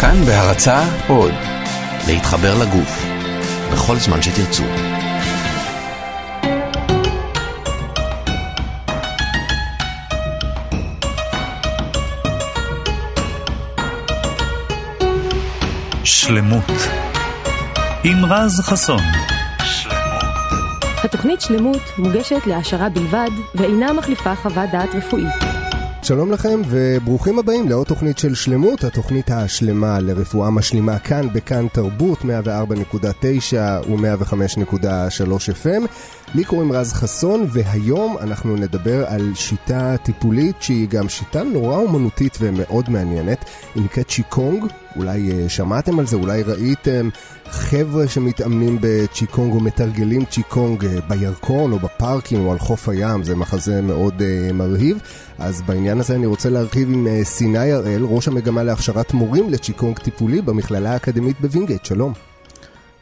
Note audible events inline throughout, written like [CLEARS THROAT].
כאן בהרצה עוד, להתחבר לגוף, בכל זמן שתרצו. שלמות עם רז חסון. התוכנית שלמות מוגשת להעשרה בלבד ואינה מחליפה חוות דעת רפואית. שלום לכם וברוכים הבאים לעוד תוכנית של שלמות, התוכנית השלמה לרפואה משלימה כאן בכאן תרבות 104.9 ו-105.3 FM. לי קוראים רז חסון והיום אנחנו נדבר על שיטה טיפולית שהיא גם שיטה נורא אומנותית ומאוד מעניינת. היא נקראת צ'יקונג, אולי uh, שמעתם על זה, אולי ראיתם חבר'ה שמתאמנים בצ'יקונג או מתרגלים צ'יקונג uh, בירקון או בפארקים או על חוף הים, זה מחזה מאוד uh, מרהיב. אז בעניין הזה אני רוצה להרחיב עם סיני הראל, ראש המגמה להכשרת מורים לצ'יקונג טיפולי במכללה האקדמית בווינגייט, שלום.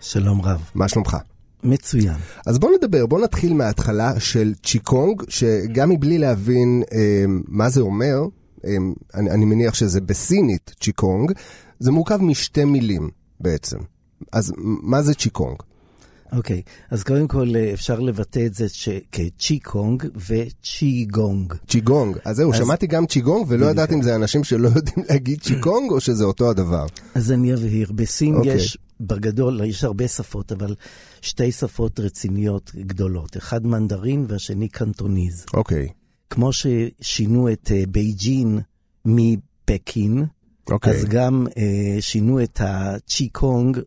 שלום רב. מה שלומך? מצוין. אז בוא נדבר, בוא נתחיל מההתחלה של צ'יקונג, שגם מבלי להבין אה, מה זה אומר, אה, אני, אני מניח שזה בסינית צ'יקונג, זה מורכב משתי מילים בעצם. אז מה זה צ'יקונג? אוקיי, okay, אז קודם כל אפשר לבטא את זה ש... כצ'יקונג וצ'יגונג. צ'יגונג, אז זהו, אז... שמעתי גם צ'יגונג ולא ידעתי אם זה אנשים שלא [LAUGHS] יודעים להגיד צ'יקונג או שזה אותו הדבר. אז אני אבהיר, בסין okay. אוקיי. יש, בגדול, יש הרבה שפות, אבל שתי שפות רציניות גדולות, אחד מנדרין והשני Cantonese. אוקיי. Okay. כמו ששינו את אה, בייג'ין מפקין, okay. אוקיי. אז גם אה, שינו את הצ'יקונג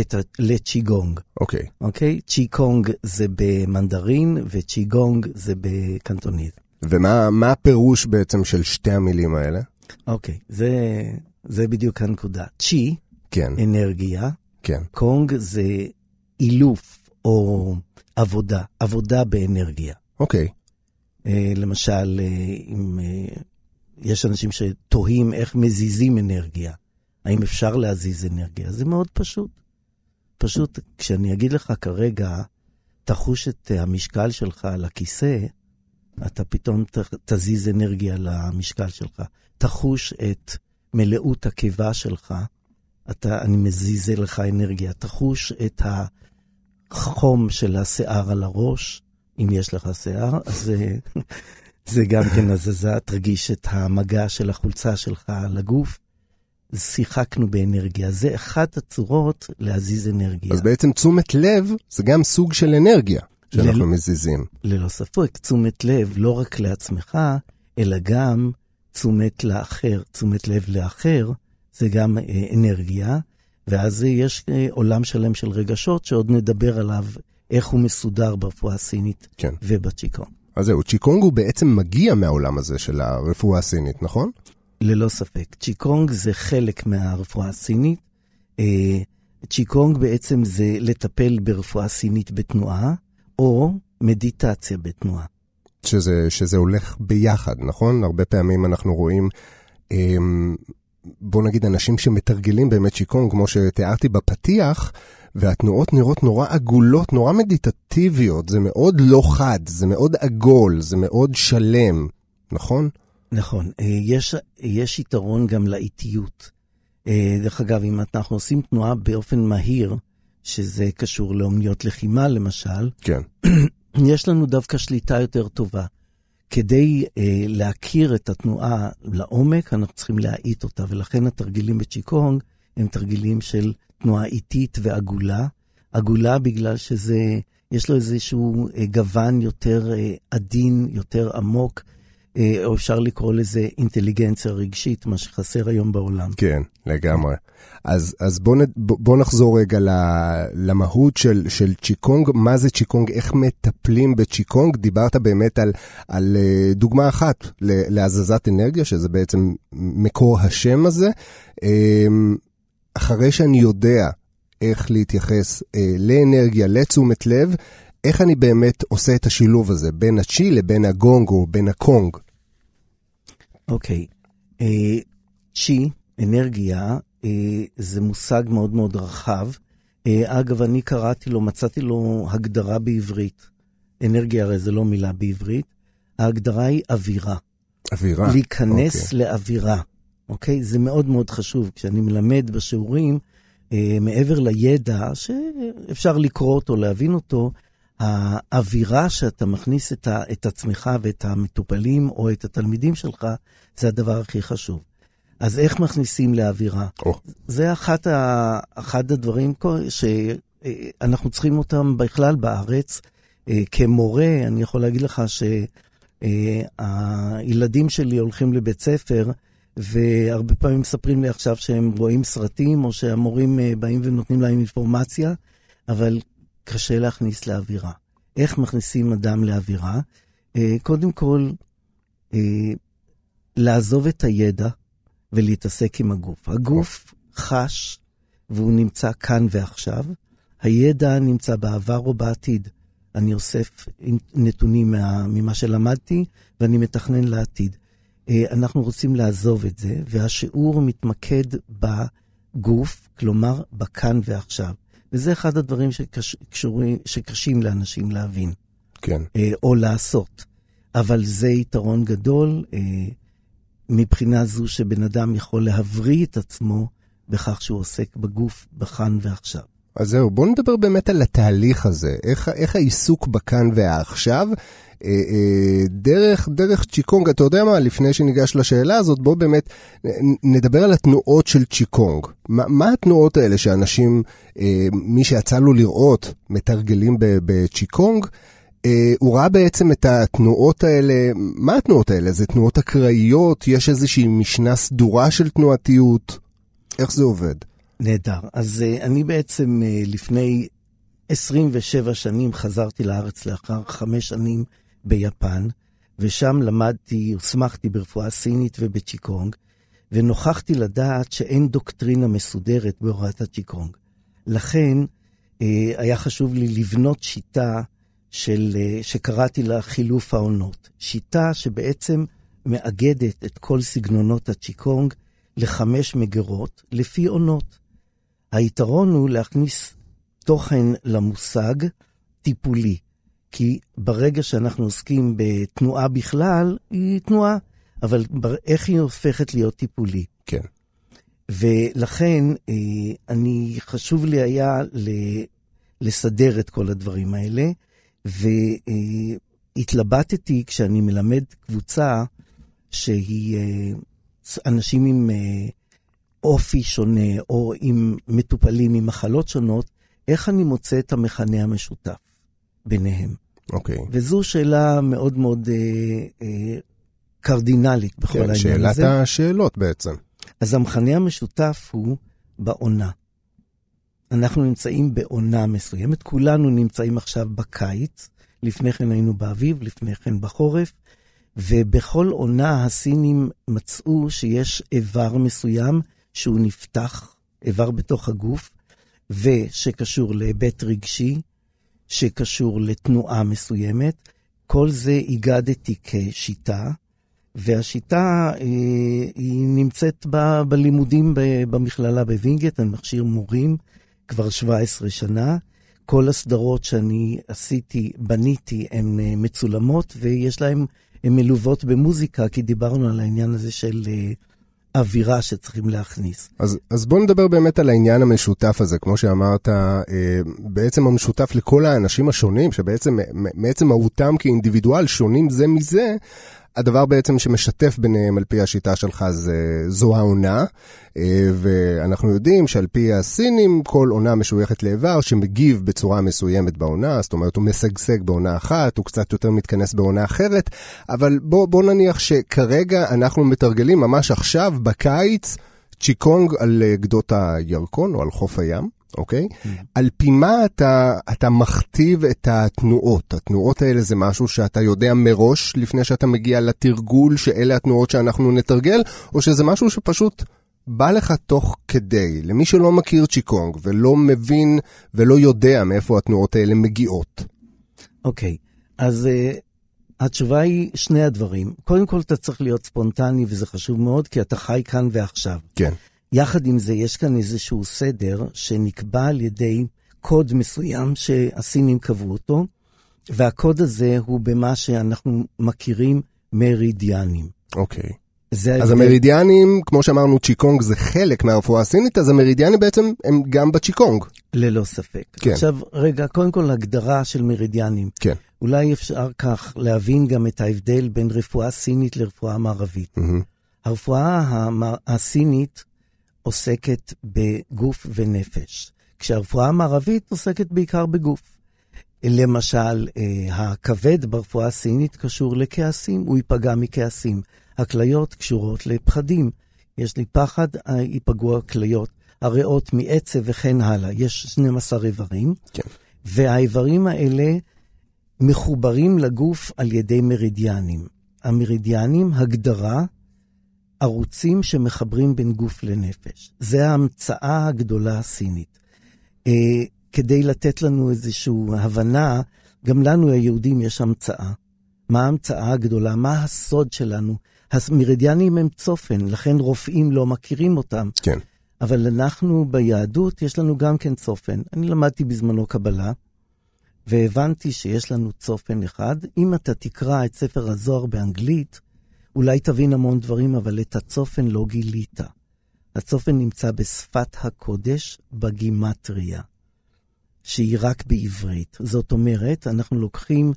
את ה... לצ'יגונג. אוקיי. Okay. אוקיי? Okay? צ'יקונג זה במנדרין וצ'יגונג זה ב Cantonese. ומה הפירוש בעצם של שתי המילים האלה? אוקיי, okay, זה, זה בדיוק הנקודה. צ'י, כן. אנרגיה. כן. קונג זה אילוף או עבודה, עבודה באנרגיה. אוקיי. Uh, למשל, uh, אם uh, יש אנשים שתוהים איך מזיזים אנרגיה, האם אפשר להזיז אנרגיה? זה מאוד פשוט. פשוט, כשאני אגיד לך כרגע, תחוש את המשקל שלך על הכיסא, אתה פתאום תזיז אנרגיה למשקל שלך. תחוש את מלאות הקיבה שלך, אתה, אני מזיז לך אנרגיה. תחוש את החום של השיער על הראש, אם יש לך שיער, אז זה, גם כן הזזה. תרגיש את המגע של החולצה שלך על הגוף. שיחקנו באנרגיה. זה אחת הצורות להזיז אנרגיה. אז בעצם תשומת לב זה גם סוג של אנרגיה שאנחנו ל... מזיזים. ללא ספק, תשומת לב לא רק לעצמך, אלא גם תשומת לאחר. תשומת לב לאחר זה גם אה, אנרגיה, ואז יש אה, עולם שלם של רגשות שעוד נדבר עליו, איך הוא מסודר ברפואה הסינית כן. ובצ'יקונג. אז זהו, צ'יקונג הוא בעצם מגיע מהעולם הזה של הרפואה הסינית, נכון? ללא ספק. צ'יקונג זה חלק מהרפואה הסינית. אה, צ'יקונג בעצם זה לטפל ברפואה סינית בתנועה, או מדיטציה בתנועה. שזה, שזה הולך ביחד, נכון? הרבה פעמים אנחנו רואים, אמ, בוא נגיד, אנשים שמתרגלים באמת צ'יקונג, כמו שתיארתי בפתיח, והתנועות נראות נורא עגולות, נורא מדיטטיביות, זה מאוד לא חד, זה מאוד עגול, זה מאוד שלם, נכון? נכון, יש, יש יתרון גם לאיטיות. דרך אגב, אם אנחנו עושים תנועה באופן מהיר, שזה קשור לאומניות לחימה למשל, כן. [CLEARS THROAT] יש לנו דווקא שליטה יותר טובה. כדי אה, להכיר את התנועה לעומק, אנחנו צריכים להאיט אותה, ולכן התרגילים בצ'יקונג הם תרגילים של תנועה איטית ועגולה. עגולה בגלל שזה, יש לו איזשהו אה, גוון יותר אה, עדין, יותר עמוק, או אפשר לקרוא לזה אינטליגנציה רגשית, מה שחסר היום בעולם. כן, לגמרי. אז, אז בוא, נ, בוא נחזור רגע למהות של, של צ'יקונג, מה זה צ'יקונג, איך מטפלים בצ'יקונג, דיברת באמת על, על דוגמה אחת להזזת אנרגיה, שזה בעצם מקור השם הזה. אחרי שאני יודע איך להתייחס לאנרגיה, לתשומת לב, איך אני באמת עושה את השילוב הזה בין הצ'י לבין הגונג או בין הקונג? אוקיי. Okay. uh, צ'י, אנרגיה, uh, זה מושג מאוד מאוד רחב. Uh, אגב, אני קראתי לו, מצאתי לו הגדרה בעברית. אנרגיה הרי זה לא מילה בעברית. ההגדרה היא אווירה. אווירה. להיכנס okay. לאווירה. אוקיי? זה מאוד מאוד חשוב. כשאני מלמד בשיעורים, אה, מעבר לידע, שאפשר לקרוא אותו, להבין אותו, האווירה שאתה מכניס את, ה, את עצמך ואת המטופלים או את התלמידים שלך, זה הדבר הכי חשוב. אז איך מכניסים לאווירה? או. זה אחת ה, אחד הדברים שאנחנו צריכים אותם בכלל בארץ. אה, כמורה, אני יכול להגיד לך שהילדים שלי הולכים לבית ספר, והרבה פעמים מספרים לי עכשיו שהם רואים סרטים, או שהמורים אה, באים ונותנים להם אינפורמציה, אבל קשה להכניס לאווירה. איך מכניסים אדם לאווירה? אה, קודם כל, לעזוב את הידע ולהתעסק עם הגוף. הגוף חש והוא נמצא כאן ועכשיו, הידע נמצא בעבר או בעתיד. אני אוסף נתונים מה, ממה שלמדתי ואני מתכנן לעתיד. אה, אנחנו רוצים לעזוב את זה, והשיעור מתמקד בגוף, כלומר בכאן ועכשיו. וזה אחד הדברים שקש, קשורים, שקשים לאנשים להבין. כן. אה, או לעשות. אבל זה יתרון גדול אה, מבחינה זו שבן אדם יכול להבריא את עצמו בכך שהוא עוסק בגוף, בכאן ועכשיו. אז זהו, בואו נדבר באמת על התהליך הזה, איך, איך העיסוק בכאן והעכשיו, אה, אה, דרך, דרך צ'יקונג, אתה יודע מה, לפני שניגש לשאלה הזאת, בואו באמת נדבר על התנועות של צ'יקונג. מה, מה התנועות האלה שאנשים, אה, מי שיצא לו לראות, מתרגלים בצ'יקונג, הוא ראה בעצם את התנועות האלה, מה התנועות האלה? זה תנועות אקראיות? יש איזושהי משנה סדורה של תנועתיות? איך זה עובד? נהדר. אז uh, אני בעצם uh, לפני 27 שנים חזרתי לארץ לאחר חמש שנים ביפן, ושם למדתי, הוסמכתי ברפואה סינית ובצ'יקונג, ונוכחתי לדעת שאין דוקטרינה מסודרת בהוראת הצ'יקונג. לכן uh, היה חשוב לי לבנות שיטה של, שקראתי לה חילוף העונות. שיטה שבעצם מאגדת את כל סגנונות הצ'יקונג לחמש מגירות לפי עונות. היתרון הוא להכניס תוכן למושג טיפולי. כי ברגע שאנחנו עוסקים בתנועה בכלל, היא תנועה, אבל איך היא הופכת להיות טיפולי? כן. ולכן, אה, אני, חשוב לי היה לסדר את כל הדברים האלה, והתלבטתי כשאני מלמד קבוצה שהיא אה, אנשים עם אה, אופי שונה, או עם מטופלים עם מחלות שונות, איך אני מוצא את המכנה המשותף ביניהם? אוקיי. Okay. וזו שאלה מאוד מאוד אה, אה, קרדינלית בכל כן, העניין שאלת הזה. שאלת השאלות בעצם. אז המכנה המשותף הוא בעונה. אנחנו נמצאים בעונה מסוימת, כולנו נמצאים עכשיו בקיץ, לפני כן היינו באביב, לפני כן בחורף, ובכל עונה הסינים מצאו שיש איבר מסוים שהוא נפתח, איבר בתוך הגוף, ושקשור להיבט רגשי, שקשור לתנועה מסוימת. כל זה הגדתי כשיטה, והשיטה אה, היא נמצאת ב, בלימודים ב, במכללה בווינגייט, אני מכשיר מורים כבר 17 שנה. כל הסדרות שאני עשיתי, בניתי, הן אה, מצולמות, ויש להן, הן מלוות במוזיקה, כי דיברנו על העניין הזה של אה, אווירה שצריכים להכניס. אז, אז בוא נדבר באמת על העניין המשותף הזה, כמו שאמרת, אה, בעצם המשותף לכל האנשים השונים, שבעצם מעצם מהותם כאינדיבידואל שונים זה מזה, הדבר בעצם שמשתף ביניהם על פי השיטה שלך זה, זו העונה, אה, ואנחנו יודעים שעל פי הסינים כל עונה משויכת לאיבר שמגיב בצורה מסוימת בעונה, זאת אומרת הוא משגשג בעונה אחת, הוא קצת יותר מתכנס בעונה אחרת, אבל בוא, בוא נניח שכרגע אנחנו מתרגלים ממש עכשיו בקיץ צ'יקונג על אה, גדות הירקון או על חוף הים. אוקיי? Mm. על פי מה אתה, אתה מכתיב את התנועות? התנועות האלה זה משהו שאתה יודע מראש לפני שאתה מגיע לתרגול שאלה התנועות שאנחנו נתרגל, או שזה משהו שפשוט בא לך תוך כדי? למי שלא מכיר צ'יקונג ולא מבין ולא יודע מאיפה התנועות האלה מגיעות. אוקיי, okay. אז uh, התשובה היא שני הדברים. קודם כל, אתה צריך להיות ספונטני, וזה חשוב מאוד, כי אתה חי כאן ועכשיו. כן. יחד עם זה, יש כאן איזשהו סדר שנקבע על ידי קוד מסוים שהסינים קבעו אותו, והקוד הזה הוא במה שאנחנו מכירים מרידיאנים. אוקיי. Okay. זה אז. המרידיאנים, כמו שאמרנו, צ'יקונג זה חלק מהרפואה הסינית, אז המרידיאנים בעצם הם גם בצ'יקונג. ללא ספק. כן. עכשיו, רגע, קודם כל הגדרה של מרידיאנים. כן. אולי אפשר כך להבין גם את ההבדל בין רפואה סינית לרפואה מערבית. מהמם. הרפואה המ- הסינית עוסקת בגוף ונפש, כשהרפואה המערבית עוסקת בעיקר בגוף. למשל, אה, הכבד ברפואה הסינית קשור לכעסים, הוא ייפגע מכעסים. הכליות קשורות לפחדים. יש לי פחד, אה, ייפגעו הכליות. הריאות מעצב וכן הלאה. יש 12 איברים, כן. והאיברים האלה מחוברים לגוף על ידי מרידיאנים. המרידיאנים, הגדרה, ערוצים שמחברים בין גוף לנפש. זה ההמצאה הגדולה הסינית. אה, כדי לתת לנו איזושהי הבנה, גם לנו היהודים יש המצאה. מה ההמצאה הגדולה? מה הסוד שלנו? המרידיאנים הם צופן, לכן רופאים לא מכירים אותם. כן. אבל אנחנו ביהדות, יש לנו גם כן צופן. אני למדתי בזמנו קבלה, והבנתי שיש לנו צופן אחד. אם אתה תקרא את ספר הזוהר באנגלית, אולי תבין המון דברים, אבל את הצופן לא גילית. הצופן נמצא בשפת הקודש בגימטריה, שהיא רק בעברית. זאת אומרת, אנחנו לוקחים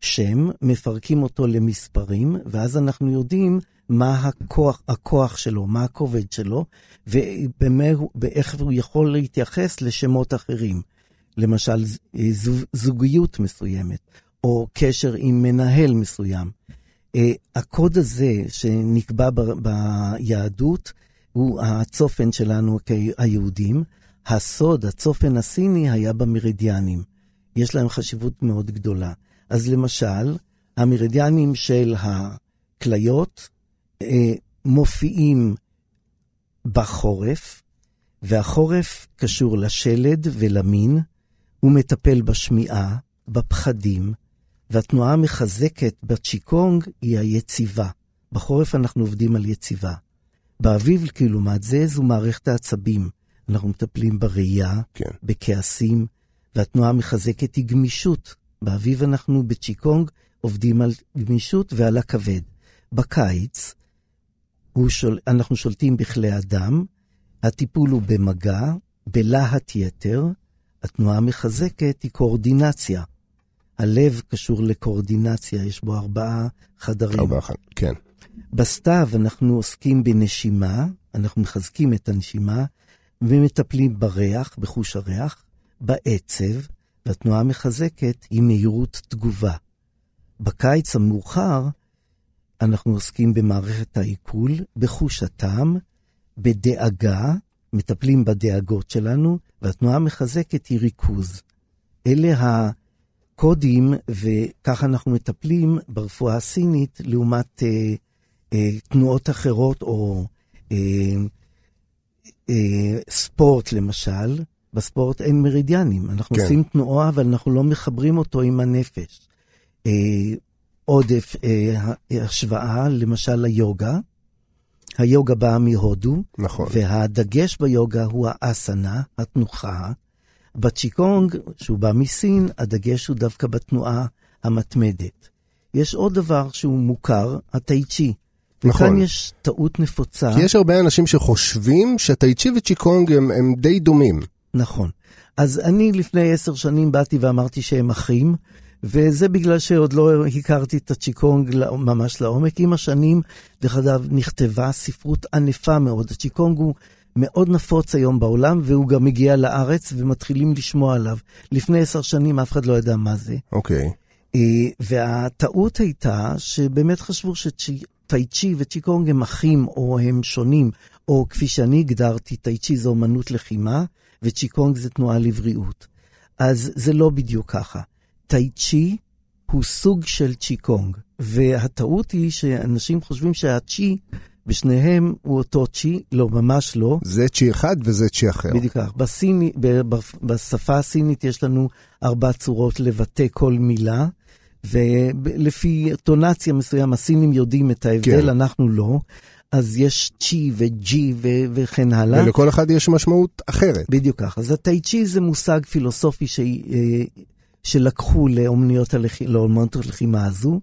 שם, מפרקים אותו למספרים, ואז אנחנו יודעים מה הכוח, הכוח שלו, מה הכובד שלו, ואיך הוא יכול להתייחס לשמות אחרים. למשל, זוגיות מסוימת, או קשר עם מנהל מסוים. אה, הקוד הזה שנקבע ב- ביהדות הוא הצופן שלנו כיהודים. הסוד, הצופן הסיני, היה במרידיאנים. יש להם חשיבות מאוד גדולה. אז למשל, המרידיאנים של הכליות אה, מופיעים בחורף, והחורף קשור לשלד ולמין, הוא מטפל בשמיעה, בפחדים, והתנועה המחזקת בצ'יקונג היא היציבה. בחורף אנחנו עובדים על יציבה. באביב, לעומת זה, זו מערכת העצבים. אנחנו מטפלים בראייה, כן. בכעסים, והתנועה המחזקת היא גמישות. באביב אנחנו בצ'יקונג עובדים על גמישות ועל הכבד. בקיץ שול, אנחנו שולטים בכלי הדם, הטיפול הוא במגע, בלהט יתר, התנועה המחזקת היא קואורדינציה. הלב קשור לקואורדינציה, יש בו ארבעה חדרים. ארבעה אחת. כן. בסתיו אנחנו עוסקים בנשימה, אנחנו מחזקים את הנשימה, ומטפלים בריח, בחוש הריח, בעצב, והתנועה המחזקת היא מהירות תגובה. בקיץ המאוחר אנחנו עוסקים במערכת העיכול, בחוש הטעם, בדאגה, מטפלים בדאגות שלנו, והתנועה המחזקת היא ריכוז. אלה הקודים, וככה אנחנו מטפלים ברפואה הסינית לעומת אה, אה, תנועות אחרות, או אה, אה, ספורט למשל. בספורט אין מרידיאנים. אנחנו כן. עושים תנועה, אבל אנחנו לא מחברים אותו עם הנפש. אה, עודף אה, השוואה, למשל ליוגה. היוגה באה מהודו, נכון. והדגש ביוגה הוא האסנה, התנוחה. בצ'יקונג, שהוא בא מסין, הדגש הוא דווקא בתנועה המתמדת. יש עוד דבר שהוא מוכר, הטאי-צ'י. נכון. וכאן יש טעות נפוצה. כי יש הרבה אנשים שחושבים שטאי-צ'י וצ'יקונג הם, הם די דומים. נכון. אז אני לפני עשר שנים באתי ואמרתי שהם אחים, וזה בגלל שעוד לא הכרתי את הצ'יקונג לא- ממש לעומק. עם השנים, דרך אגב, נכתבה ספרות ענפה מאוד. הצ'יקונג הוא מאוד נפוץ היום בעולם, והוא גם הגיע לארץ ומתחילים לשמוע עליו. לפני עשר שנים אף אחד לא ידע מה זה. אוקיי. אה, והטעות הייתה שבאמת חשבו שטאי-צ'י וצ'יקונג הם אחים או הם שונים, או כפי שאני הגדרתי, טאי-צ'י זה אומנות לחימה וצ'יקונג זה תנועה לבריאות. אז זה לא בדיוק ככה. טאי-צ'י הוא סוג של צ'יקונג, והטעות היא שאנשים חושבים שהצ'י בשניהם הוא אותו צ'י, לא, ממש לא. זה צ'י אחד וזה צ'י אחר. בדיוק כך. בסיני, ב- ב- בשפה הסינית יש לנו ארבע צורות לבטא כל מילה, ולפי טונציה מסוים, הסינים יודעים את ההבדל, כן. אנחנו לא. אז יש צ'י וג'י ו- וכן הלאה. ולכל אחד יש משמעות אחרת. בדיוק כך. אז הטאי-צ'י זה מושג פילוסופי ש... אה, שלקחו לאומנויות הלח... לאומנות הלחימה הזו,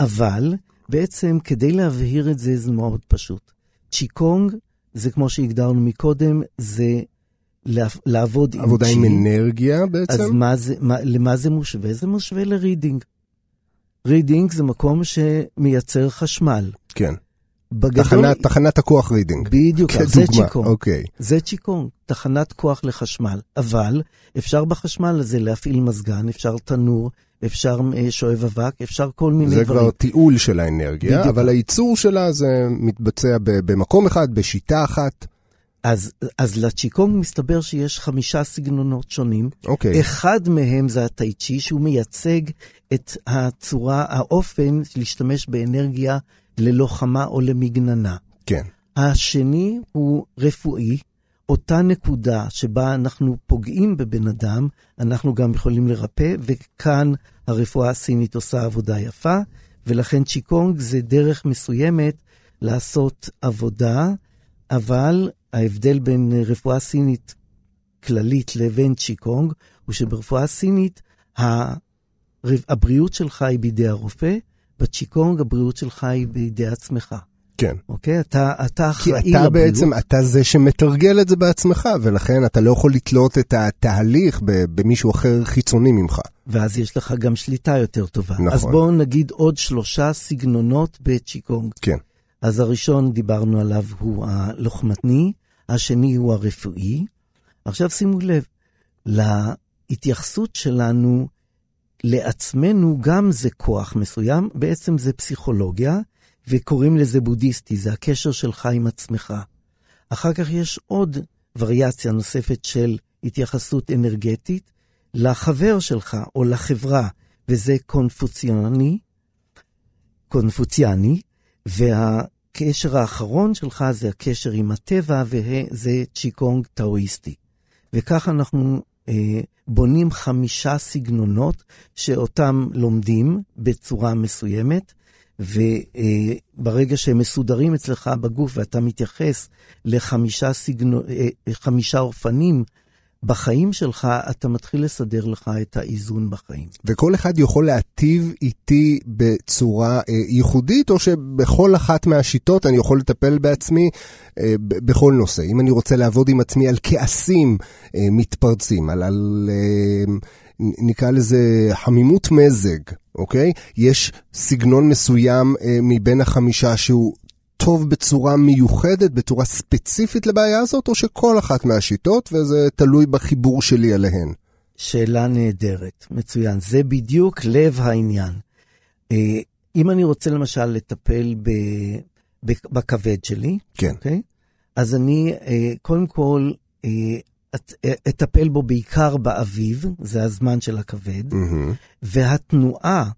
אבל בעצם, כדי להבהיר את זה, זה מאוד פשוט. צ'יקונג, זה כמו שהגדרנו מקודם, זה לעבוד עם צ'י. עבודה עם אנרגיה בעצם? אז מה זה, מה, למה זה מושווה? זה מושווה לרידינג. רידינג זה מקום שמייצר חשמל. כן. בגדול, תחנת, תחנת הכוח רידינג. בדיוק, זה צ'יקונג. אוקיי. זה צ'יקונג, תחנת כוח לחשמל. אבל אפשר בחשמל הזה להפעיל מזגן, אפשר תנור, אפשר אה, שואב אבק, אפשר כל מיני זה דברים. כבר תיעול של האנרגיה, בדיוק. אבל הייצור שלה זה מתבצע במקום אחד, בשיטה אחת. אז, אז לצ'יקונג מסתבר שיש חמישה סגנונות שונים. אוקיי. אחד מהם זה הטאי-צ'י, שהוא מייצג את הצורה, האופן להשתמש באנרגיה ללוחמה או למגננה. כן. השני הוא רפואי, אותה נקודה שבה אנחנו פוגעים בבן אדם, אנחנו גם יכולים לרפא, וכאן הרפואה הסינית עושה עבודה יפה, ולכן צ'יקונג זה דרך מסוימת לעשות עבודה, אבל ההבדל בין רפואה סינית כללית לבין צ'יקונג, הוא שברפואה סינית הבריאות שלך היא בידי הרופא, בצ'יקונג הבריאות שלך היא בידי עצמך. כן. אוקיי? אתה, אתה כי אחראי אתה לבריאות. בעצם, אתה זה שמתרגל את זה בעצמך, ולכן אתה לא יכול לתלות את התהליך במישהו אחר חיצוני ממך. ואז יש לך גם שליטה יותר טובה. נכון. אז בואו נגיד עוד שלושה סגנונות בצ'יקונג. כן. אז הראשון, דיברנו עליו, הוא הלוחמני, השני הוא הרפואי. עכשיו שימו לב, להתייחסות שלנו לעצמנו גם זה כוח מסוים, בעצם זה פסיכולוגיה, וקוראים לזה בודהיסטי, זה הקשר שלך עם עצמך. אחר כך יש עוד וריאציה נוספת של התייחסות אנרגטית לחבר שלך או לחברה, וזה קונפוציוני, קונפוציאני, והקשר האחרון שלך זה הקשר עם הטבע, וזה צ'יקונג טאואיסטי. וכך אנחנו בונים חמישה סגנונות שאותם לומדים בצורה מסוימת, וברגע שהם מסודרים אצלך בגוף ואתה מתייחס לחמישה סגנו, אה, חמישה אופנים בחיים שלך, אתה מתחיל לסדר לך את האיזון בחיים. וכל אחד יכול להטיב איתי בצורה אה, ייחודית, או שבכל אחת מהשיטות אני יכול לטפל בעצמי אה, ב- בכל נושא. אם אני רוצה לעבוד עם עצמי על כעסים אה, מתפרצים, על, על אה, נקרא לזה חמימות מזג, אוקיי? יש סגנון מסוים אה, מבין החמישה שהוא... טוב בצורה מיוחדת, בצורה ספציפית לבעיה הזאת, או שכל אחת מהשיטות, וזה תלוי בחיבור שלי עליהן? שאלה נהדרת, מצוין. זה בדיוק לב העניין. אה, אם אני רוצה למשל לטפל ב, בכבד שלי, כן. אוקיי? אז אני אה, קודם כל אה, אטפל בו בעיקר באביב, זה הזמן של הכבד, מהמם. והתנועה,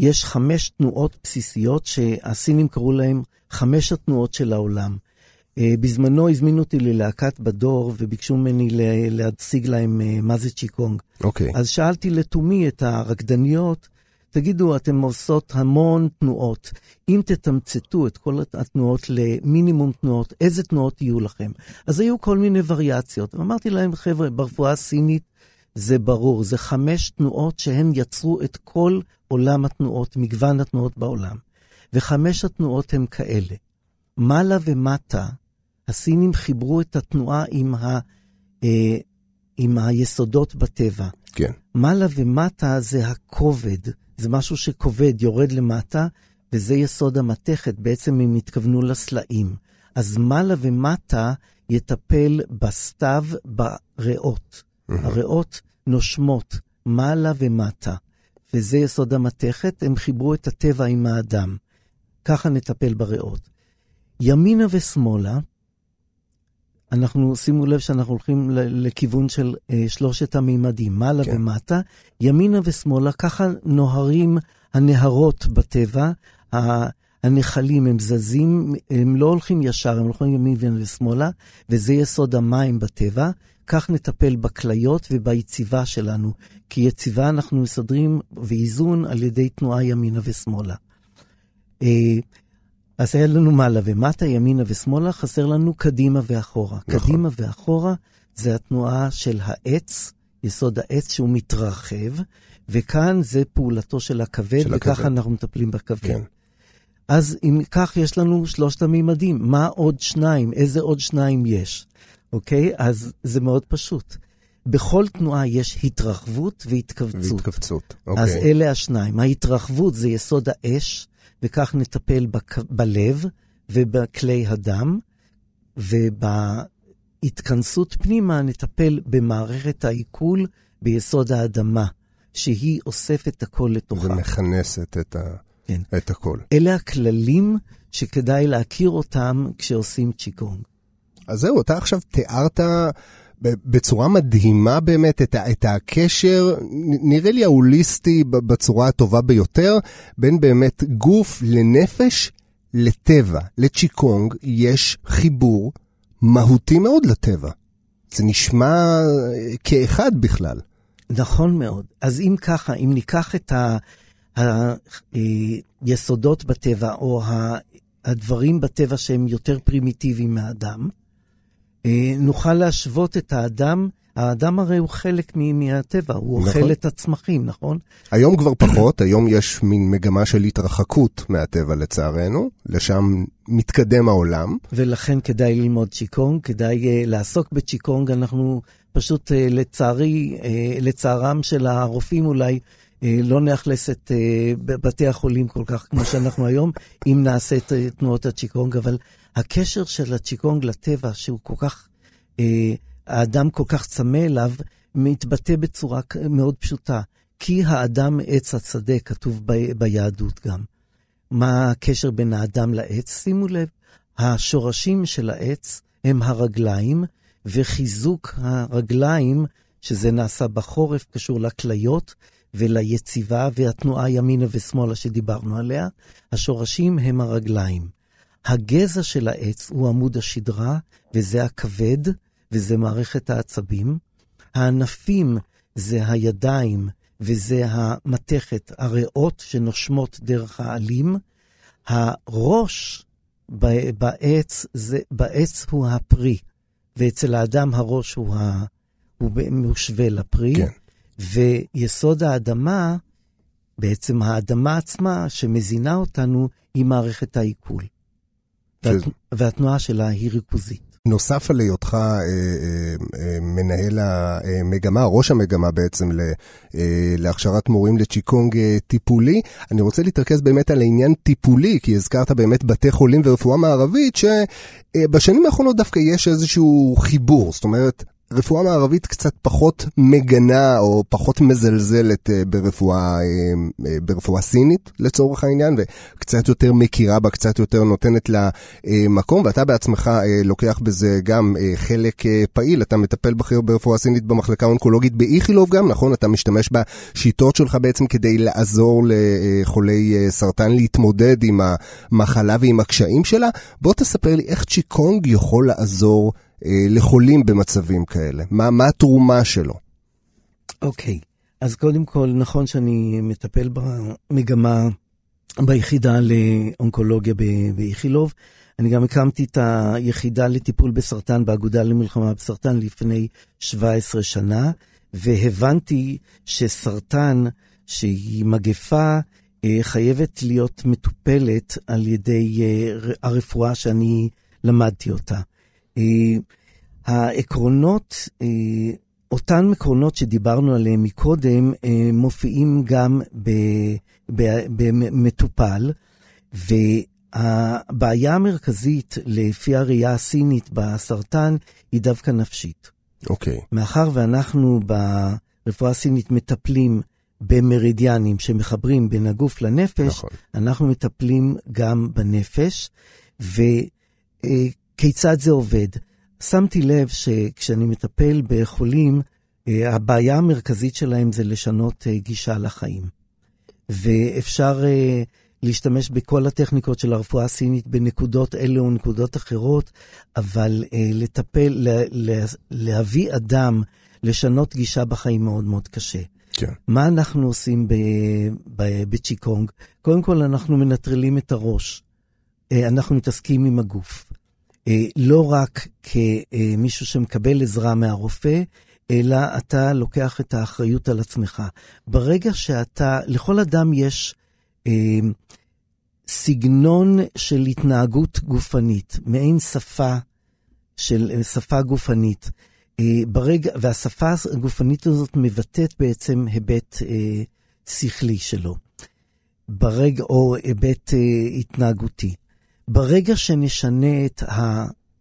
יש חמש תנועות בסיסיות שהסינים קראו להן חמש התנועות של העולם. אה, בזמנו הזמינו אותי ללהקת בדור וביקשו ממני להציג להם אה, מה זה צ'יקונג. אוקיי. אז שאלתי לתומי את הרקדניות, תגידו, אתן עושות המון תנועות. אם תתמצתו את כל התנועות למינימום תנועות, איזה תנועות יהיו לכם? אז היו כל מיני וריאציות. ואמרתי להם, חבר'ה, ברפואה הסינית זה ברור, זה חמש תנועות שהן יצרו את כל עולם התנועות, מגוון התנועות בעולם. וחמש התנועות הן כאלה. מעלה ומטה, הסינים חיברו את התנועה עם, ה, אה, עם היסודות בטבע. כן. מעלה ומטה זה הכובד, זה משהו שכובד, יורד למטה, וזה יסוד המתכת, בעצם הם התכוונו לסלעים. אז מעלה ומטה יטפל בסתיו בריאות. הריאות נושמות מעלה ומטה, וזה יסוד המתכת, הם חיברו את הטבע עם האדם. ככה נטפל בריאות. ימינה ושמאלה, אנחנו, שימו לב שאנחנו הולכים לכיוון של אה, שלושת המימדים, מעלה כן. ומטה, ימינה ושמאלה, ככה נוהרים הנהרות בטבע, הנחלים הם זזים, הם לא הולכים ישר, הם הולכים ימינה ושמאלה, וזה יסוד המים בטבע. כך נטפל בכליות וביציבה שלנו, כי יציבה אנחנו מסדרים ואיזון על ידי תנועה ימינה ושמאלה. אה, אז היה לנו מעלה ומטה, ימינה ושמאלה, חסר לנו קדימה ואחורה. נכון. קדימה ואחורה זה התנועה של העץ, יסוד העץ שהוא מתרחב, וכאן זה פעולתו של הכבד, של וככה הכבד. אנחנו מטפלים בכבד. כן. אז אם כך, יש לנו שלושת המימדים. מה עוד שניים? איזה עוד שניים יש? אוקיי? אז זה מאוד פשוט. בכל תנועה יש התרחבות והתכווצות. והתכווצות, אז אוקיי. אלה השניים. ההתרחבות זה יסוד האש, וכך נטפל בק... בלב ובכלי הדם, ובהתכנסות פנימה נטפל במערכת העיכול ביסוד האדמה, שהיא אוספת הכל לתוכה. ומכנסת את, ה... כן. את הכל. אלה הכללים שכדאי להכיר אותם כשעושים צ'יקונג. אז זהו, אתה עכשיו תיארת בצורה מדהימה באמת את, ה- את הקשר, נראה לי ההוליסטי בצורה הטובה ביותר, בין באמת גוף לנפש לטבע. לצ'יקונג יש חיבור מהותי מאוד לטבע. זה נשמע אה, כאחד בכלל. נכון מאוד. אז אם ככה, אם ניקח את היסודות בטבע, או הדברים בטבע שהם יותר פרימיטיביים מהאדם, אה, נוכל להשוות את האדם, האדם הרי הוא חלק מהטבע, הוא נכון. אוכל את הצמחים, נכון? היום כבר פחות, היום יש מין מגמה של התרחקות מהטבע לצערנו, לשם מתקדם העולם. ולכן כדאי ללמוד צ'יקונג, כדאי uh, לעסוק בצ'יקונג. אנחנו פשוט, uh, לצערי, uh, לצערם של הרופאים אולי, לא נאכלס את uh, בתי החולים כל כך כמו שאנחנו היום, אם נעשה את uh, תנועות הצ'יקונג, אבל הקשר של הצ'יקונג לטבע, שהוא כל כך, האדם כל כך צמא אליו, מתבטא בצורה מאוד פשוטה. כי האדם עץ השדה, כתוב ב- ביהדות גם. מה הקשר בין האדם לעץ? שימו לב, השורשים של העץ הם הרגליים, וחיזוק הרגליים, שזה נעשה בחורף, קשור לכליות וליציבה והתנועה ימינה ושמאלה שדיברנו עליה. השורשים הם הרגליים. הגזע של העץ הוא עמוד השדרה, וזה הכבד, וזה מערכת העצבים. הענפים זה הידיים, וזה המתכת, הריאות שנושמות דרך העלים. הראש בעץ, זה, בעץ הוא הפרי, ואצל האדם הראש הוא, ה, הוא מושווה לפרי. כן. ויסוד האדמה, בעצם האדמה עצמה שמזינה אותנו, היא מערכת העיכול. והת... והתנועה שלה היא ריכוזית. נוסף על היותך אה, אה, אה, מנהל המגמה, ראש המגמה בעצם ל, אה, להכשרת מורים לצ'יקונג אה, טיפולי, אני רוצה להתרכז באמת על העניין טיפולי, כי הזכרת באמת בתי חולים ורפואה מערבית, שבשנים האחרונות דווקא יש איזשהו חיבור, זאת אומרת, רפואה מערבית קצת פחות מגנה או פחות מזלזלת אה, ברפואה, אה, אה, ברפואה סינית לצורך העניין, וקצת יותר מכירה בה, קצת יותר נותנת לה מקום, ואתה בעצמך לוקח בזה גם חלק פעיל, אתה מטפל בכיר ברפואה סינית במחלקה האונקולוגית באיכילוב גם, נכון? אתה משתמש בשיטות שלך בעצם כדי לעזור לחולי סרטן להתמודד עם המחלה ועם הקשיים שלה. בוא תספר לי איך צ'יקונג יכול לעזור לחולים במצבים כאלה? מה, מה התרומה שלו? אוקיי, okay. אז קודם כל, נכון שאני מטפל במגמה, ביחידה לאונקולוגיה באיכילוב. אני גם הקמתי את היחידה לטיפול בסרטן באגודה למלחמה בסרטן לפני 17 שנה, והבנתי שסרטן, שהיא מגפה, חייבת להיות מטופלת על ידי הרפואה שאני למדתי אותה. העקרונות, אותן עקרונות שדיברנו עליהן מקודם, מופיעים גם במטופל, והבעיה המרכזית לפי הראייה הסינית בסרטן היא דווקא נפשית. אוקיי. Okay. מאחר ואנחנו ברפואה הסינית מטפלים במרידיאנים שמחברים בין הגוף לנפש, נכון. אנחנו מטפלים גם בנפש, וכיצד זה עובד? שמתי לב שכשאני מטפל בחולים, הבעיה המרכזית שלהם זה לשנות גישה לחיים. ואפשר להשתמש בכל הטכניקות של הרפואה הסינית בנקודות אלה או נקודות אחרות, אבל לטפל, להביא אדם לשנות גישה בחיים מאוד מאוד קשה. כן. מה אנחנו עושים בצ'יקונג? קודם כל, אנחנו מנטרלים את הראש. אנחנו מתעסקים עם הגוף. לא רק כמישהו שמקבל עזרה מהרופא, אלא אתה לוקח את האחריות על עצמך. ברגע שאתה, לכל אדם יש אה, סגנון של התנהגות גופנית, מעין שפה של שפה גופנית. ברגע, והשפה הגופנית הזאת מבטאת בעצם היבט שכלי שלו, ברגע, או היבט התנהגותי. ברגע שנשנה את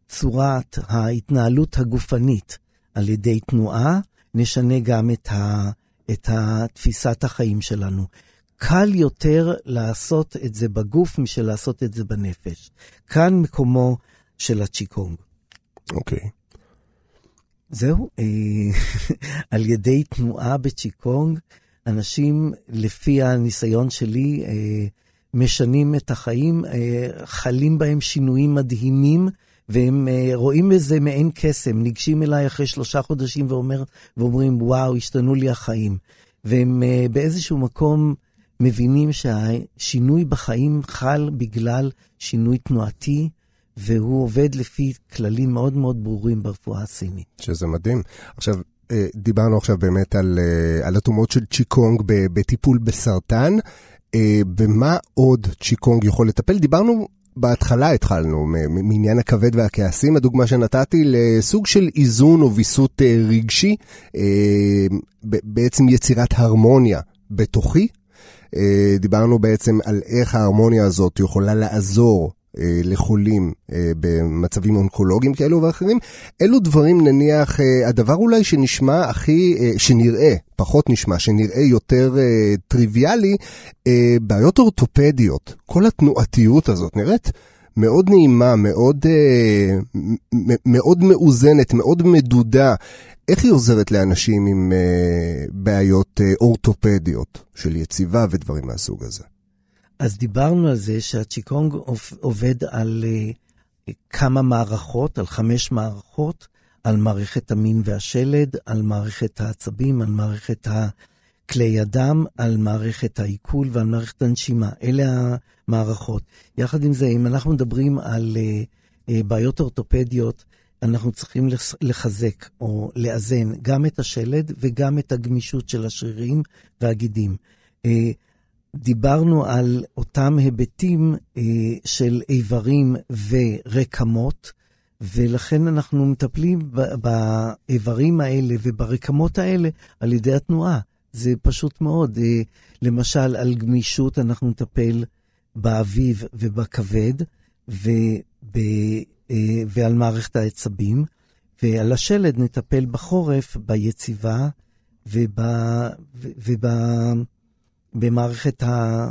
צורת ההתנהלות הגופנית על ידי תנועה, נשנה גם את, ה, את תפיסת החיים שלנו. קל יותר לעשות את זה בגוף משל לעשות את זה בנפש. כאן מקומו של הצ'יקונג. אוקיי. Okay. זהו, אה, [LAUGHS] על ידי תנועה בצ'יקונג, אנשים, לפי הניסיון שלי, אה, משנים את החיים, אה, חלים בהם שינויים מדהימים, והם uh, רואים בזה מעין קסם, ניגשים אליי אחרי שלושה חודשים ואומר, ואומרים, וואו, השתנו לי החיים. והם uh, באיזשהו מקום מבינים שהשינוי בחיים חל בגלל שינוי תנועתי, והוא עובד לפי כללים מאוד מאוד ברורים ברפואה הסינית. שזה מדהים. עכשיו, אה, דיברנו עכשיו באמת על, על התרומות של צ'יקונג בטיפול בסרטן. במה עוד צ'יקונג יכול לטפל? דיברנו בהתחלה התחלנו, מעניין הכבד והכעסים, הדוגמה שנתתי לסוג של איזון או ויסות אה, רגשי, אה, בעצם יצירת הרמוניה בתוכי. אה, דיברנו בעצם על איך ההרמוניה הזאת יכולה לעזור אה, לחולים אה, במצבים אונקולוגיים כאלו ואחרים. אלו דברים, נניח, אה, הדבר אולי שנשמע הכי, שנראה, פחות נשמע, שנראה יותר טריוויאלי, בעיות אורתופדיות. כל התנועתיות הזאת נראית מאוד נעימה, מאוד, מאוד מאוזנת, מאוד מדודה. איך היא עוזרת לאנשים עם בעיות אורתופדיות של יציבה ודברים מהסוג הזה? אז דיברנו על זה שהצ'יקונג עובד על uh, כמה מערכות, על חמש מערכות, על מערכת המין והשלד, על מערכת העצבים, על מערכת כלי הדם, על מערכת העיכול ועל מערכת הנשימה. אלה המערכות. יחד עם זה, אם אנחנו מדברים על uh, uh, בעיות אורתופדיות, אנחנו צריכים לחזק או לאזן גם את השלד וגם את הגמישות של השרירים והגידים. דיברנו על אותם היבטים אה, של איברים ורקמות, ולכן אנחנו מטפלים באיברים האלה וברקמות האלה על ידי התנועה. זה פשוט מאוד. אה, למשל, על גמישות אנחנו נטפל באביב ובכבד, וב, אה, ועל מערכת העצבים, ועל השלד נטפל בחורף, ביציבה וב... וב במערכת אה,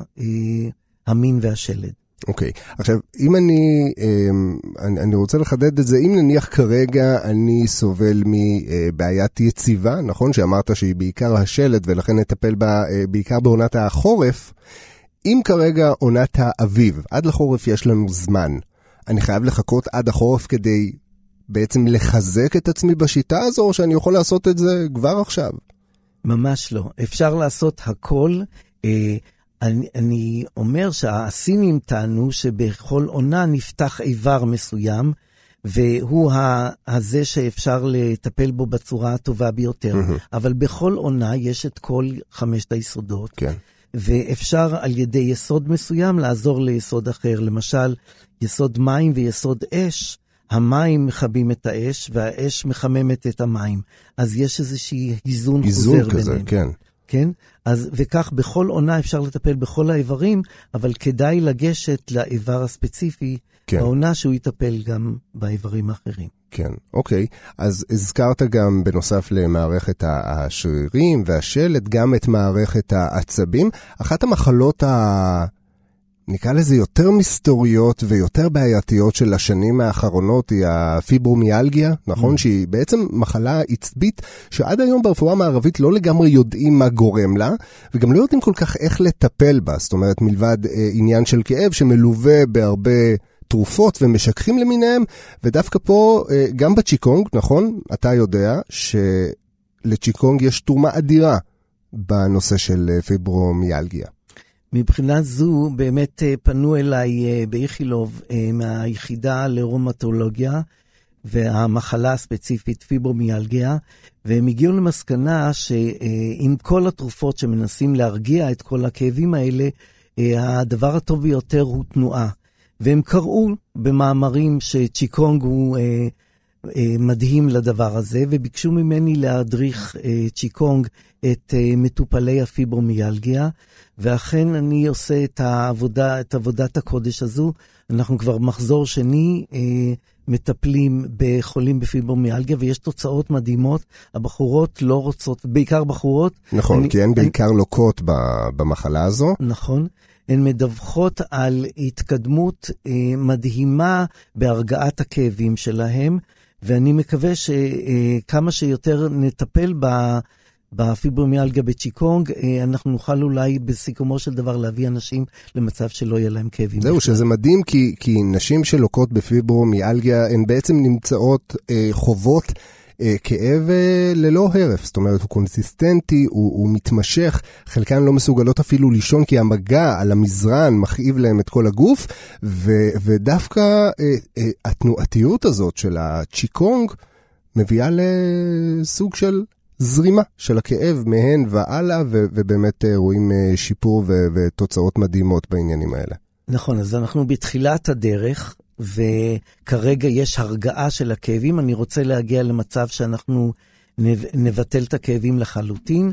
המין והשלד. אוקיי, okay. עכשיו, אם אני, אמ, אני, אני רוצה לחדד את זה, אם נניח כרגע אני סובל מבעיית יציבה, נכון? שאמרת שהיא בעיקר השלד ולכן נטפל בה אה, בעיקר בעונת החורף, אם כרגע עונת האביב, עד לחורף יש לנו זמן, אני חייב לחכות עד החורף כדי בעצם לחזק את עצמי בשיטה הזו, או שאני יכול לעשות את זה כבר עכשיו? ממש לא. אפשר לעשות הכל אני, אני אומר שהסינים טענו שבכל עונה נפתח איבר מסוים, והוא הזה שאפשר לטפל בו בצורה הטובה ביותר. Mm-hmm. אבל בכל עונה יש את כל חמשת היסודות. כן. ואפשר על ידי יסוד מסוים לעזור ליסוד אחר. למשל, יסוד מים ויסוד אש, המים מכבים את האש והאש מחממת את המים. אז יש איזשהי איזון, איזון חוזר כזה, ביניהם. כן. כן? אז, וכך בכל עונה אפשר לטפל בכל האיברים, אבל כדאי לגשת לאיבר הספציפי כן. בעונה שהוא יטפל גם באיברים האחרים. כן, אוקיי. אז הזכרת גם, בנוסף למערכת השרירים והשלד, גם את מערכת העצבים. אחת המחלות ה... נקרא לזה יותר מסתוריות ויותר בעייתיות של השנים האחרונות היא הפיברומיאלגיה, נכון? Mm. שהיא בעצם מחלה עצבית שעד היום ברפואה המערבית לא לגמרי יודעים מה גורם לה, וגם לא יודעים כל כך איך לטפל בה. זאת אומרת, מלבד אה, עניין של כאב שמלווה בהרבה... תרופות ומשככים למיניהם, ודווקא פה, אה, גם בצ'יקונג, נכון? אתה יודע שלצ'יקונג יש תרומה אדירה בנושא של אה, פיברומיאלגיה. מבחינה זו, באמת אה, פנו אליי אה, באיכילוב אה, מהיחידה לרומטולוגיה והמחלה הספציפית פיברומיאלגיה, והם הגיעו למסקנה שעם כל התרופות שמנסים להרגיע את כל הכאבים האלה, הדבר הטוב ביותר הוא תנועה. והם קראו במאמרים שצ'יקונג הוא מדהים לדבר הזה, וביקשו ממני להדריך אה, צ'יקונג את אה, מטופלי הפיברומיאלגיה, ואכן אני עושה את, העבודה, את עבודת הקודש הזו. אנחנו כבר מחזור שני אה, מטפלים בחולים בפיברומיאלגיה, ויש תוצאות מדהימות. הבחורות לא רוצות, בעיקר בחורות. נכון, אני, כי הן בעיקר אני... לוקות במחלה הזו. נכון. הן מדווחות על התקדמות אה, מדהימה בהרגעת הכאבים שלהם, ואני מקווה שכמה שיותר נטפל ב... בפיברומיאלגיה בצ'יקונג, אה, אנחנו נוכל אולי בסיכומו של דבר להביא אנשים למצב שלא יהיה להם כאבים. זהו, שזה מדהים, כי, כי נשים שלוקות בפיברומיאלגיה הן בעצם נמצאות אה, חובות אה, כאב אה, ללא הרף, זאת אומרת, הוא קונסיסטנטי, הוא, הוא מתמשך, חלקן לא מסוגלות אפילו לישון כי המגע על המזרן מכאיב להם את כל הגוף, ו, ודווקא אה, אה, התנועתיות הזאת של הצ'יקונג מביאה לסוג של זרימה של הכאב מהן והלאה, ו, ובאמת אה, רואים אה, שיפור ו, ותוצאות מדהימות בעניינים האלה. נכון, אז אנחנו בתחילת הדרך, וכרגע יש הרגעה של הכאבים. אני רוצה להגיע למצב שאנחנו נבטל את הכאבים לחלוטין.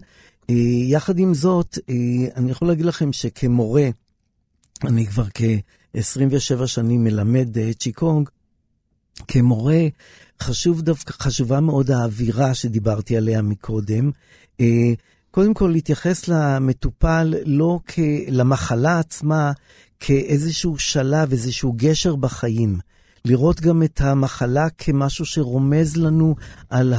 אה, יחד עם זאת, אה, אני יכול להגיד לכם שכמורה, אני כבר כ-27 שנים מלמד אה, צ'יקונג, כמורה, חשוב דווקא, חשובה מאוד האווירה שדיברתי עליה מקודם. קודם כל, להתייחס למטופל לא. למחלה עצמה, כאיזשהו שלב, איזשהו גשר בחיים. לראות גם את המחלה כמשהו שרומז לנו על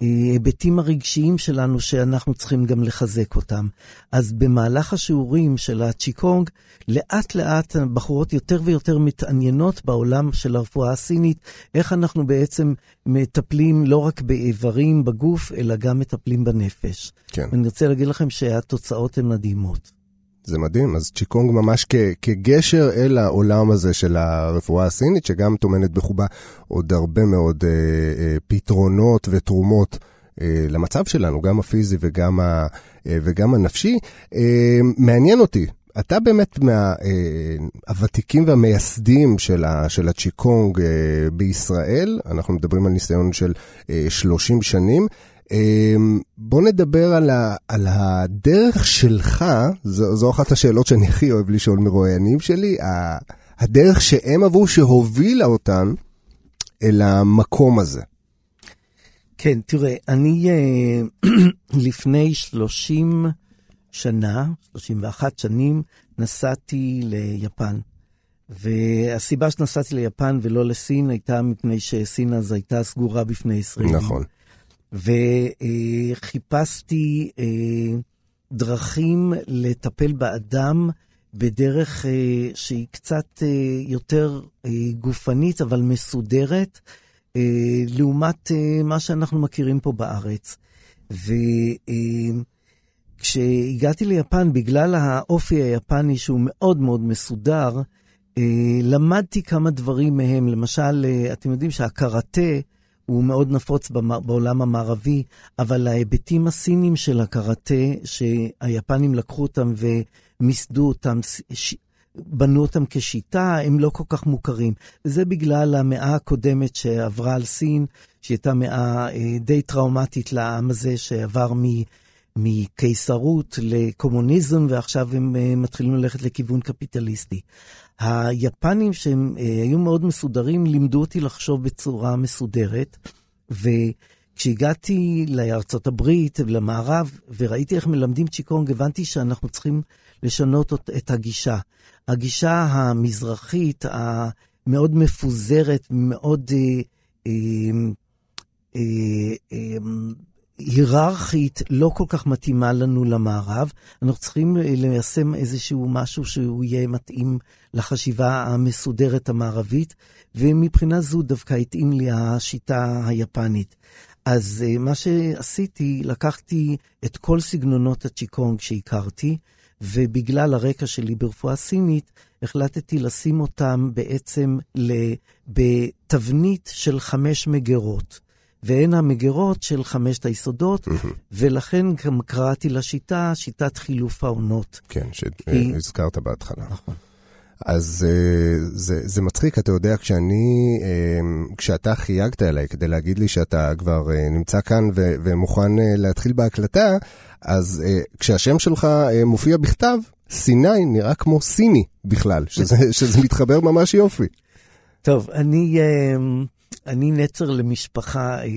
ההיבטים הרגשיים שלנו, שאנחנו צריכים גם לחזק אותם. אז במהלך השיעורים של הצ'יקונג, לאט לאט בחורות יותר ויותר מתעניינות בעולם של הרפואה הסינית, איך אנחנו בעצם מטפלים לא רק באיברים בגוף, אלא גם מטפלים בנפש. כן. אני רוצה להגיד לכם שהתוצאות הן מדהימות. זה מדהים, אז צ'יקונג ממש כ- כגשר אל העולם הזה של הרפואה הסינית, שגם טומנת בחובה עוד הרבה מאוד אה, אה, פתרונות ותרומות אה, למצב שלנו, גם הפיזי וגם, ה, אה, וגם הנפשי. אה, מעניין אותי, אתה באמת מהוותיקים אה, והמייסדים של, ה, של הצ'יקונג אה, בישראל, אנחנו מדברים על ניסיון של אה, 30 שנים. אמ, בוא נדבר על, ה, על הדרך שלך, זו, זו אחת השאלות שאני הכי אוהב לשאול מרואיינים שלי, הדרך שהם עברו שהובילה אותן אל המקום הזה. כן, תראה, אני אה, [CLEARS THROAT] לפני 30 שנה, 31 שנים, נסעתי ליפן. והסיבה שנסעתי ליפן ולא לסין הייתה מפני שסין אז הייתה סגורה בפני ישראלים. נכון. וחיפשתי אה, דרכים לטפל באדם בדרך אה, שהיא קצת אה, יותר גופנית, אבל מסודרת, לעומת מה שאנחנו מכירים פה בארץ. וכשהגעתי ליפן, בגלל האופי היפני שהוא מאוד מאוד מסודר, למדתי כמה דברים מהם. למשל, אתם יודעים שהקראטה הוא מאוד נפוץ בעולם המערבי, אבל ההיבטים הסינים של הקראטה, שהיפנים לקחו אותם ומיסדו אותם, בנו אותם כשיטה, הם לא כל כך מוכרים. וזה בגלל המאה הקודמת שעברה על סין, שהייתה מאה אה, די טראומטית לעם הזה, שעבר מ... מקיסרות לקומוניזם, ועכשיו הם uh, מתחילים ללכת לכיוון קפיטליסטי. היפנים, שהם uh, היו מאוד מסודרים, לימדו אותי לחשוב בצורה מסודרת, וכשהגעתי לארצות הברית ולמערב, וראיתי איך מלמדים צ'יקונג, הבנתי שאנחנו צריכים לשנות את הגישה. הגישה המזרחית, המאוד מפוזרת, מאוד... Uh, uh, uh, uh, היררכית לא כל כך מתאימה לנו למערב. אנחנו צריכים ליישם איזשהו משהו שהוא יהיה מתאים לחשיבה המסודרת המערבית, ומבחינה זו דווקא התאים לי השיטה היפנית. אז אה, מה שעשיתי, לקחתי את כל סגנונות הצ'יקונג שהכרתי, ובגלל הרקע שלי ברפואה סינית, החלטתי לשים אותם בעצם בתבנית של חמש מגירות. והן המגירות של חמשת היסודות, ולכן גם קראתי לשיטה שיטת חילוף העונות. כן, שהזכרת בהתחלה. נכון. אז אה, זה, זה מצחיק, אתה יודע, כשאני, אה, כשאתה חייגת אליי כדי להגיד לי שאתה כבר אה, נמצא כאן ו- ומוכן אה, להתחיל בהקלטה, אז אה, כשהשם שלך אה, מופיע בכתב, סיני נראה כמו סיני בכלל, שזה, [LAUGHS] שזה מתחבר ממש יופי. טוב, אני, אה, אני נצר למשפחה, אה,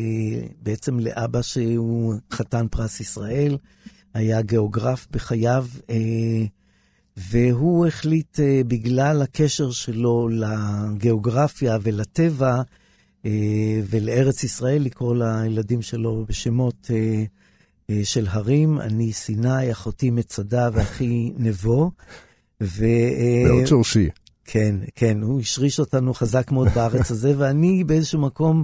בעצם לאבא שהוא חתן פרס ישראל, היה גיאוגרף בחייו, אה, והוא החליט, אה, בגלל הקשר שלו לגיאוגרפיה ולטבע ולארץ ישראל, לקרוא לילדים שלו בשמות של הרים. אני סיני, אחותי מצדה ואחי נבו. ו, מאוד שורשי. כן, כן, הוא השריש אותנו חזק מאוד בארץ הזה, ואני באיזשהו מקום,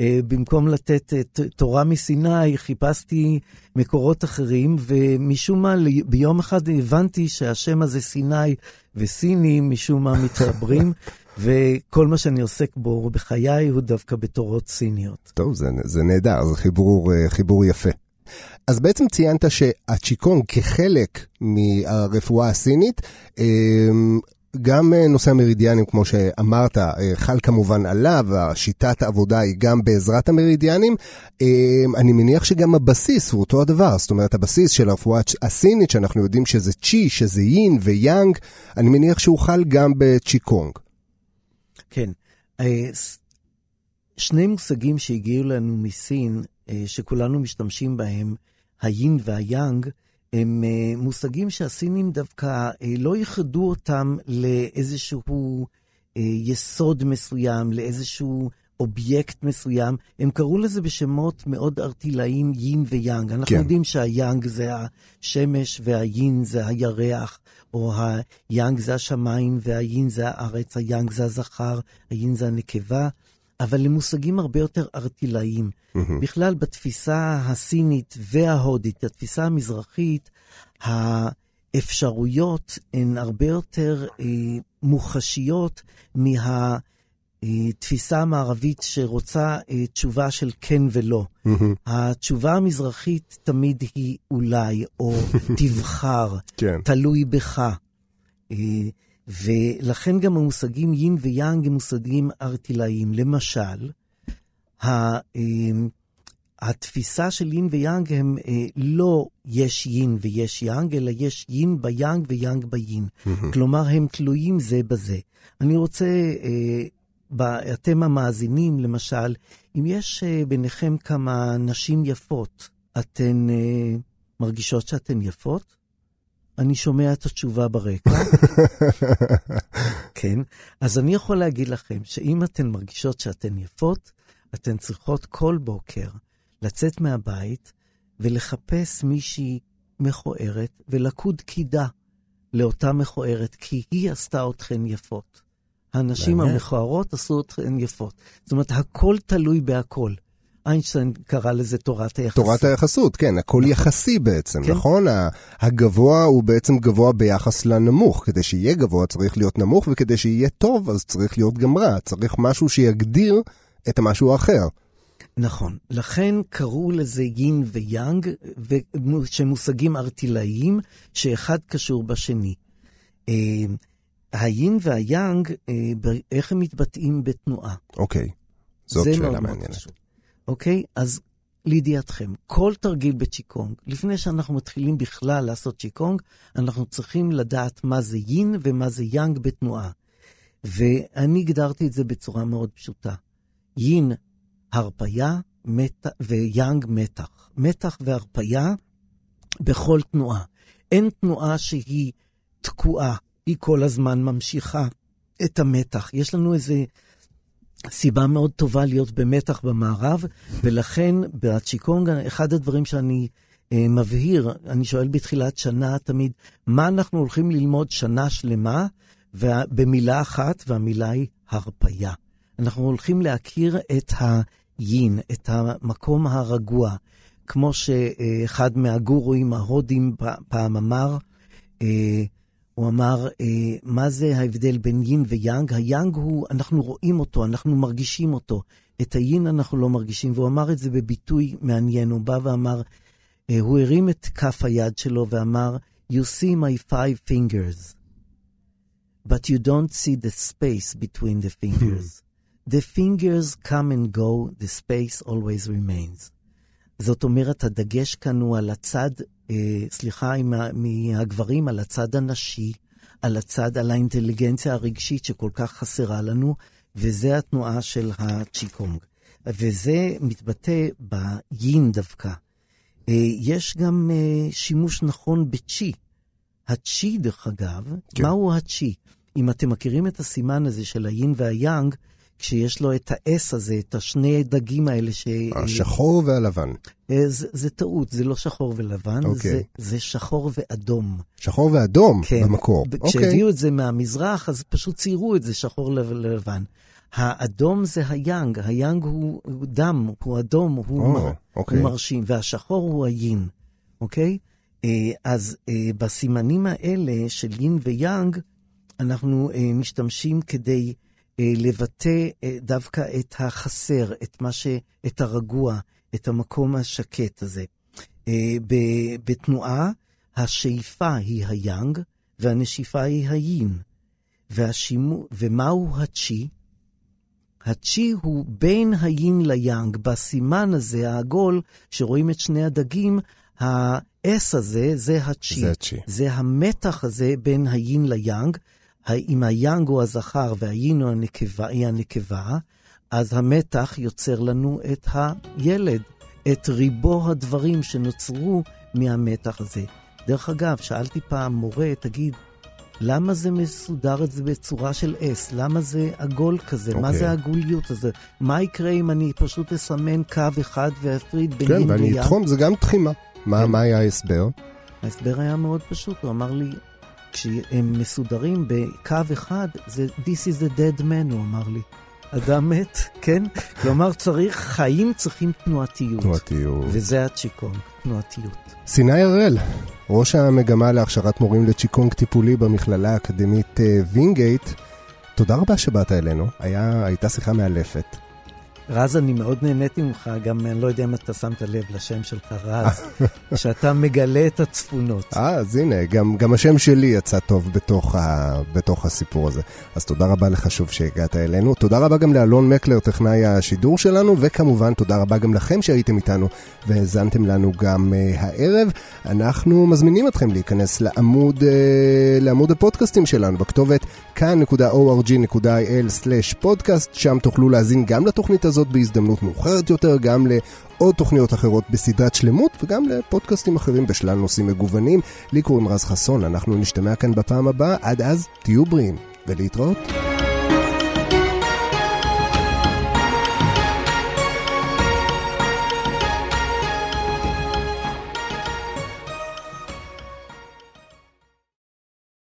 אה, במקום לתת אה, תורה מסיני, חיפשתי מקורות אחרים, ומשום מה, ביום אחד הבנתי שהשם הזה סיני וסיני משום מה מתחברים, [LAUGHS] וכל מה שאני עוסק בו בחיי הוא דווקא בתורות סיניות. טוב, זה, זה נהדר, זה חיבור, אה, חיבור יפה. אז בעצם ציינת שהצ'יקונג כחלק מהרפואה הסינית, אה, גם אה, נושא המרידיאנים, כמו שאמרת, אה, חל כמובן עליו, שיטת העבודה היא גם בעזרת המרידיאנים. אה, אני מניח שגם הבסיס הוא אותו הדבר, זאת אומרת, הבסיס של הרפואה הסינית, שאנחנו יודעים שזה צ'י, שזה יין ויאנג, אני מניח שהוא חל גם בצ'יקונג. כן. אה, ס- שני מושגים שהגיעו לנו מסין, שכולנו משתמשים בהם, היין והיאנג, הם אה, מושגים שהסינים דווקא אה, לא ייחדו אותם לאיזשהו אה, יסוד מסוים, לאיזשהו אובייקט מסוים. הם קראו לזה בשמות מאוד ארטילאיים, יין ויאנג. אנחנו כן. יודעים שהיאנג זה השמש והיין זה הירח, או היאנג זה השמיים והיין זה הארץ, היאנג זה הזכר, היין זה הנקבה, אבל הם מושגים הרבה יותר ארטילאיים. בכלל, בתפיסה הסינית וההודית, התפיסה המזרחית, האפשרויות הן הרבה יותר אה, מוחשיות מהתפיסה המערבית שרוצה אה, תשובה של כן ולא. התשובה המזרחית תמיד היא אולי, או [LAUGHS] תבחר, כן. תלוי בך. ולכן גם המושגים יין ויאנג הם מושגים ערטילאיים. למשל, אה, התפיסה של יין ויאנג הם אה, לא יש יין ויש יאנג, אלא יש יין ביאנג ויאנג ביין. כלומר, הם תלויים זה בזה. אני רוצה, אה, אתם המאזינים, למשל, אם יש ביניכם כמה נשים יפות, אתן מרגישות שאתן יפות? אני שומע את התשובה ברקע. [LAUGHS] כן, אז אני יכול להגיד לכם שאם אתן מרגישות שאתן יפות, אתן צריכות כל בוקר לצאת מהבית ולחפש מישהי מכוערת ולקוד קידה לאותה מכוערת, כי היא עשתה אתכן יפות. הנשים מעניין. המכוערות עשו אתכן יפות. זאת אומרת, הכל תלוי בהכל. איינשטיין קרא לזה תורת היחסות. תורת היחסות, כן, הכל יחסי בעצם, כן. נכון? הגבוה הוא בעצם גבוה ביחס לנמוך. כדי שיהיה גבוה צריך להיות נמוך, וכדי שיהיה טוב אז צריך להיות גם רע. צריך משהו שיגדיר את המשהו האחר. נכון. לכן קראו לזה יין ויאנג, שמושגים ארטילאיים, שאחד קשור בשני. אה, היין והיאנג, אה, איך הם מתבטאים בתנועה? אוקיי, זאת שאלה מעניינת. חשוב. אוקיי? אז לידיעתכם, כל תרגיל בצ'יקונג, לפני שאנחנו מתחילים בכלל לעשות צ'יקונג, אנחנו צריכים לדעת מה זה יין ומה זה יאנג בתנועה. ואני הגדרתי את זה בצורה מאוד פשוטה. יין, הרפייה, מת... ויאנג, מתח. מתח והרפייה בכל תנועה. אין תנועה שהיא תקועה, היא כל הזמן ממשיכה את המתח. יש לנו איזה סיבה מאוד טובה להיות במתח במערב, ולכן בצ'יקונג, אחד הדברים שאני אה, מבהיר, אני שואל בתחילת שנה תמיד, מה אנחנו הולכים ללמוד שנה שלמה, ובמילה אחת, והמילה היא הרפייה. אנחנו הולכים להכיר את היין, את המקום הרגוע, כמו שאחד מהגורואים ההודים פעם אמר, אה, הוא אמר, אה, מה זה ההבדל בין יין ויאנג? היאנג הוא, אנחנו רואים אותו, אנחנו מרגישים אותו. את היין אנחנו לא מרגישים, והוא אמר את זה בביטוי מעניין, הוא בא ואמר, אה, הוא הרים את כף היד שלו ואמר, You see my five fingers, but you don't see the space between the fingers. the fingers come and go, the space always remains. זאת אומרת, הדגש כאן הוא על הצד, אה, סליחה מהגברים, על הצד הנשי, על הצד, על האינטליגנציה הרגשית שכל כך חסרה לנו, וזה התנועה של הצ'יקונג. וזה מתבטא ביין דווקא. אה, יש גם אה, שימוש נכון בצ'י. הצ'י, דרך אגב, כן. מהו הצ'י? אם אתם מכירים את הסימן הזה של היין והיאנג, כשיש לו את האס הזה, את השני דגים האלה ש... השחור והלבן. אה, זה, זה טעות, זה לא שחור ולבן, אוקיי. זה, זה שחור ואדום. שחור ואדום כן. במקור. כשהביאו אוקיי. את זה מהמזרח, אז פשוט ציירו את זה שחור ולבן. האדום זה היאנג, היאנג הוא, הוא דם, הוא אדום, הוא, oh, מר, אוקיי. הוא מרשים, והשחור הוא היין, אוקיי? אה, אז אה, בסימנים האלה של יין ויאנג, אנחנו משתמשים כדי לבטא אה, דווקא את החסר, את מה ש... את הרגוע, את המקום השקט הזה. אה, בתנועה, השאיפה היא היאנג, והנשיפה היא היין. והשימו... ומהו הצ'י? הצ'י הוא בין היין ליאנג. בסימן הזה, העגול, שרואים את שני הדגים, האס הזה זה הצ'י. זה הצ'י. זה המתח הזה בין היין ליאנג, אם היאנג הוא הזכר והיין היא הנקבה, אז המתח יוצר לנו את הילד, את ריבו הדברים שנוצרו מהמתח הזה. דרך אגב, שאלתי פעם מורה, תגיד, למה זה מסודר את זה בצורה של אס? למה זה עגול כזה? Okay. מה זה אוקיי. העגוליות הזה? מה יקרה אם אני פשוט אסמן קו אחד ואפריד בין כן, ויאנג? כן, ואני אתחום, זה גם תחימה. מה, כן. מה היה ההסבר? ההסבר היה מאוד פשוט, הוא אמר לי, כשהם מסודרים בקו אחד, זה This is a dead man, הוא אמר לי. אדם מת, כן? כלומר, צריך, חיים צריכים תנועתיות. תנועתיות. וזה הצ'יקונג, תנועתיות. סיני הראל, ראש המגמה להכשרת מורים לצ'יקונג טיפולי במכללה האקדמית אה, וינגייט, תודה רבה שבאת אלינו, היה, הייתה שיחה מאלפת. רז, אני מאוד נהניתי ממך, גם אני לא יודע אם אתה שמת לב לשם שלך, רז, [LAUGHS] שאתה מגלה את הצפונות. אה, אז הנה, גם, גם השם שלי יצא טוב בתוך, ה, בתוך הסיפור הזה. אז תודה רבה לך שוב שהגעת אלינו. תודה רבה גם לאלון מקלר, טכנאי השידור שלנו, וכמובן תודה רבה גם לכם שהייתם איתנו והאזנתם לנו גם uh, הערב. אנחנו מזמינים אתכם להיכנס לעמוד, uh, לעמוד הפודקאסטים שלנו בכתובת כאן.org.il/פודקאסט, שם תוכלו להאזין גם לתוכנית. הזאת בהזדמנות מאוחרת יותר, גם לעוד תוכניות אחרות בסדרת שלמות וגם לפודקאסטים אחרים בשלל נושאים מגוונים. לי קוראים רז חסון, אנחנו נשתמע כאן בפעם הבאה, עד אז תהיו בריאים ולהתראות.